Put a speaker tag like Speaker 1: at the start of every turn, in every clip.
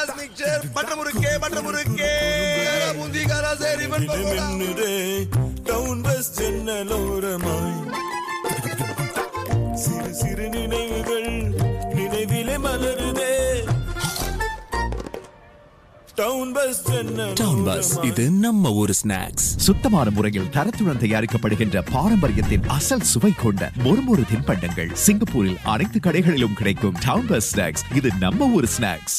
Speaker 1: முறுக்கே முறுக்கே பூந்தி காரா சரி
Speaker 2: town bus ஜன்னலோரமாய் சிறு சிறு நினைவுகள் நினைவிலே மலருதே. டவுன் பஸ் ஜன்னல்
Speaker 3: டவுன் பஸ் இது நம்ம ஊர் ஸ்நாக்ஸ்
Speaker 4: சுத்தமான முறையில் தரத்துடன் தயாரிக்கப்படுகின்ற பாரம்பரியத்தின் அசல் சுவை கொண்ட மொறுமொறு தின்பண்டங்கள் சிங்கப்பூரில் அனைத்து கடைகளிலும் கிடைக்கும் டவுன் பஸ் ஸ்நாக்ஸ் இது நம்ம ஊர் ஸ்நாக்ஸ்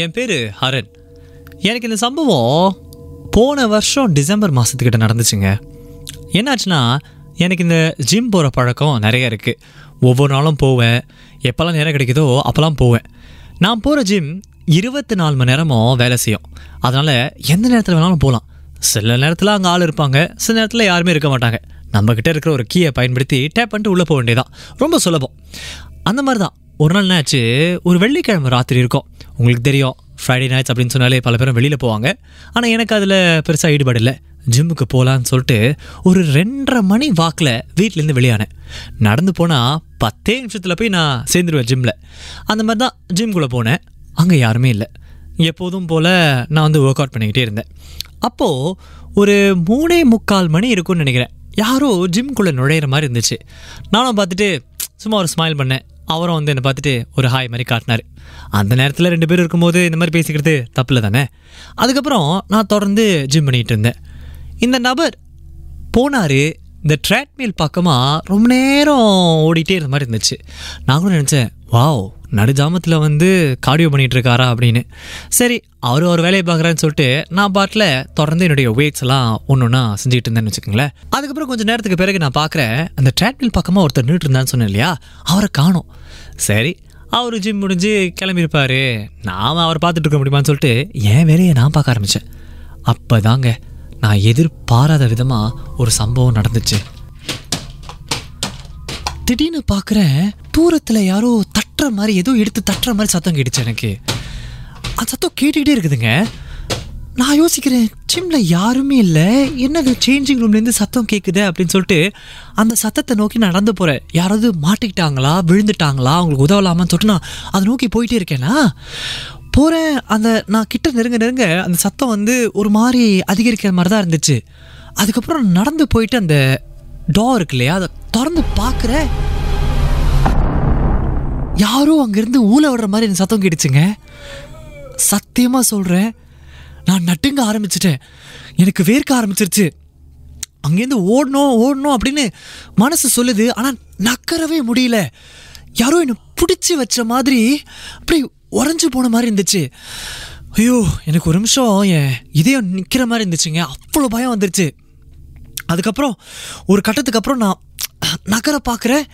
Speaker 5: என் பேர் ஹரன். எனக்கு இந்த சம்பவம் போன வருஷம் டிசம்பர் மாதத்துக்கிட்ட நடந்துச்சுங்க. என்னாச்சுன்னா எனக்கு இந்த ஜிம் போகிற பழக்கம் நிறைய இருக்குது ஒவ்வொரு நாளும் போவேன். எப்போல்லாம் நேரம் கிடைக்குதோ அப்போல்லாம் போவேன். நான் போகிற ஜிம் இருபத்தி நாலு மணி நேரமும் வேலை செய்யும். அதனால் எந்த நேரத்தில் வேணாலும் போகலாம் சில நேரத்தில் அங்கே ஆள் இருப்பாங்க. சில நேரத்தில் யாருமே இருக்க மாட்டாங்க. நம்மக்கிட்ட இருக்கிற ஒரு கீயை பயன்படுத்தி டேப் பண்ணிட்டு உள்ளே போக வேண்டியதான் ரொம்ப சுலபம். அந்த மாதிரி தான் ஒரு நாள் என்னாச்சு? ஒரு வெள்ளிக்கிழமை ராத்திரி இருக்கும். உங்களுக்கு தெரியும் ஃப்ரைடே நைட்ஸ் அப்படின்னு சொன்னாலே பல பேரும் வெளியில் போவாங்க. ஆனால் எனக்கு அதில் பெருசாக ஈடுபாடு இல்லை. ஜிம்முக்கு போகலான்னு சொல்லிட்டு ஒரு ரெண்டரை மணி வாக்கில் வீட்டிலேருந்து வெளியானேன். நடந்து போனால் பத்தே நிமிஷத்தில் போய் நான் சேர்ந்துருவேன் ஜிம்மில் அந்த மாதிரி தான் ஜிம்குள்ளே போனேன். அங்கே யாருமே இல்லை. எப்போதும் போல் நான் வந்து ஒர்க் அவுட் பண்ணிக்கிட்டே இருந்தேன். அப்போது ஒரு மூணே முக்கால் மணி இருக்கும்னு நினைக்கிறேன். யாரோ ஜிம்குள்ளே நுழையிற மாதிரி இருந்துச்சு. நானும் பார்த்துட்டு சும்மா ஒரு ஸ்மைல் பண்ணேன். அவரும் வந்து என்னை பார்த்துட்டு ஒரு ஹாய் மாதிரி காட்டினார். அந்த நேரத்தில் ரெண்டு பேரும் இருக்கும்போது இந்த மாதிரி பேசிக்கிறது தப்பில் தானே? அதுக்கப்புறம் நான் தொடர்ந்து ஜிம் பண்ணிகிட்டு இருந்தேன். இந்த நபர் போனார். இந்த ட்ராட்மில் பக்கமாக ரொம்ப நேரம் ஓடிட்டே இருந்த மாதிரி இருந்துச்சு. நான் கூட நினச்சேன் வாவ் நடுஜாமத்தில் வந்து கார்டியோ பண்ணிகிட்ருக்காரா அப்படின்னு. சரி அவர் ஒரு வேலையை பார்க்குறான்னு சொல்லிட்டு நான் பாட்டில் தொடர்ந்து என்னுடைய வெயிட்ஸ் எல்லாம் ஒன்று ஒன்றா செஞ்சுட்டு இருந்தேன்னு வச்சுக்கோங்களேன். அதுக்கப்புறம் கொஞ்சம் நேரத்துக்கு பிறகு நான் பார்க்குறேன் அந்த ட்ராட்மில் பக்கமாக ஒருத்தர் நின்றுட்டு இருந்தான்னு சொன்னேன் இல்லையா? அவரை காணோம். சரி அவர் ஜிம் முடிஞ்சு கிளம்பியிருப்பார். நாம் அவரை பார்த்துட்டு இருக்க முடியுமான்னு சொல்லிட்டு என் வேலையை நான் பார்க்க ஆரம்பித்தேன் அப்போ தாங்க நான் எதிர்பாராத விதமாக ஒரு சம்பவம் நடந்துச்சு. திடீர்னு பார்க்குறேன் தூரத்தில் யாரோ தட்டுற மாதிரி ஏதோ எடுத்து தட்டுற மாதிரி சத்தம் கேட்டுச்சு எனக்கு. அந்த சத்தம் கேட்டுக்கிட்டே இருக்குதுங்க. நான் யோசிக்கிறேன் ஜிம்மில் யாருமே இல்லை. என்னது சேஞ்சிங் ரூம்லேருந்து சத்தம் கேட்குது அப்படின்னு சொல்லிட்டு அந்த சத்தத்தை நோக்கி நான் நடந்து போகிறேன் யாராவது மாட்டிக்கிட்டாங்களா விழுந்துட்டாங்களா அவங்களுக்கு உதவலாமான்னு சொல்லிட்டு நான் அதை நோக்கி போயிட்டே இருக்கேனா? போகிறேன் அந்த நான் கிட்ட நெருங்க நெருங்க அந்த சத்தம் வந்து ஒரு மாதிரி அதிகரிக்கிற மாதிரி தான் இருந்துச்சு. அதுக்கப்புறம் நடந்து போயிட்டு அந்த டோர் இருக்கு இல்லையா அதை திறந்து பார்க்குறேன். யாரோ அங்கேருந்து ஊழ விடுற மாதிரி எனக்கு சத்தம் கேட்டுச்சுங்க. சத்தியமாக சொல்கிறேன் நான் நட்டுங்க ஆரம்பிச்சிட்டேன். எனக்கு வேர்க்க ஆரம்பிச்சிருச்சு. அங்கேருந்து ஓடணும் ஓடணும் அப்படின்னு மனசு சொல்லுது. ஆனால் நக்கறவே முடியல. யாரோ என்னை பிடிச்சி வச்ச மாதிரி அப்படி உறைஞ்சு போன மாதிரி இருந்துச்சு. ஐயோ எனக்கு ஒரு நிமிஷம் என் இதயம் நிற்கிற மாதிரி இருந்துச்சுங்க. அவ்வளோ பயம் வந்துருச்சு. அதுக்கப்புறம் ஒரு கட்டத்துக்கு அப்புறம் நான் நகர பார்க்குறேன்.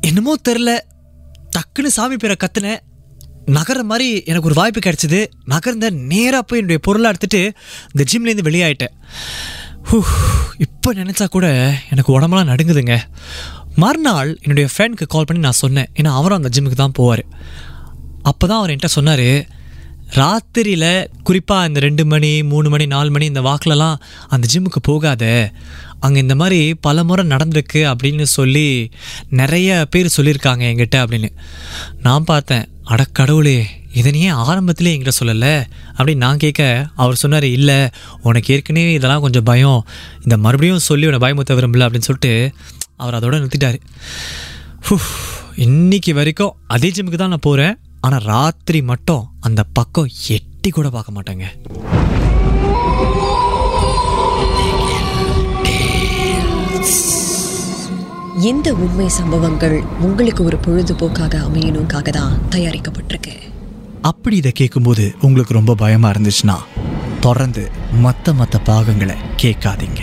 Speaker 5: என்னமோ தெரில டக்குன்னு சாமி பேரை கத்துனேன். நகர மாதிரி எனக்கு ஒரு வாய்ப்பு கிடைச்சிது. நகர்ந்த நேராக போய் என்னுடைய பொருளை எடுத்துகிட்டு இந்த ஜிம்லேருந்து வெளியாயிட்டேன். ஹூ இப்போ நினச்சா கூட எனக்கு உடம்பெல்லாம் நடுங்குதுங்க. மறுநாள் என்னுடைய ஃப்ரெண்டுக்கு கால் பண்ணி நான் சொன்னேன். ஏன்னா அவரும் அந்த ஜிம்முக்கு தான் போவார். அப்போ தான் அவர் என்கிட்ட சொன்னார் ராத்திரியில் குறிப்பாக இந்த ரெண்டு மணி மூணு மணி நாலு மணி இந்த வாக்கிலலாம் அந்த ஜிம்முக்கு போகாத. அங்கே இந்த மாதிரி பல முறை நடந்திருக்கு அப்படின்னு சொல்லி நிறைய பேர் சொல்லியிருக்காங்க என்கிட்ட அப்படின்னு. நான் பார்த்தேன் அடக்கடவுளே இதனையே ஆரம்பத்திலே என்கிட்ட சொல்லலை? அப்படின்னு நான் கேட்க அவர் சொன்னார் இல்லை உனக்கு ஏற்கனவே இதெல்லாம் கொஞ்சம் பயம். இந்த மறுபடியும் சொல்லி உன்னை பயமுத்த விரும்பல அப்படின்னு சொல்லிட்டு அவர் அதோடு நிறுத்திட்டார். இன்னைக்கு வரைக்கும் அதே ஜிம்முக்கு தான் நான் போகிறேன் ஆனால் ராத்திரி மட்டும் அந்த பக்கம் எட்டி கூட பார்க்க மாட்டேங்க.
Speaker 6: இந்த உண்மை சம்பவங்கள் உங்களுக்கு ஒரு பொழுதுபோக்காக அமையணுக்காக தான் தயாரிக்கப்பட்டிருக்கு.
Speaker 5: அப்படி இதை கேட்கும்போது உங்களுக்கு ரொம்ப பயமாக இருந்துச்சுன்னா தொடர்ந்து மற்ற மற்ற பாகங்களை கேட்காதீங்க.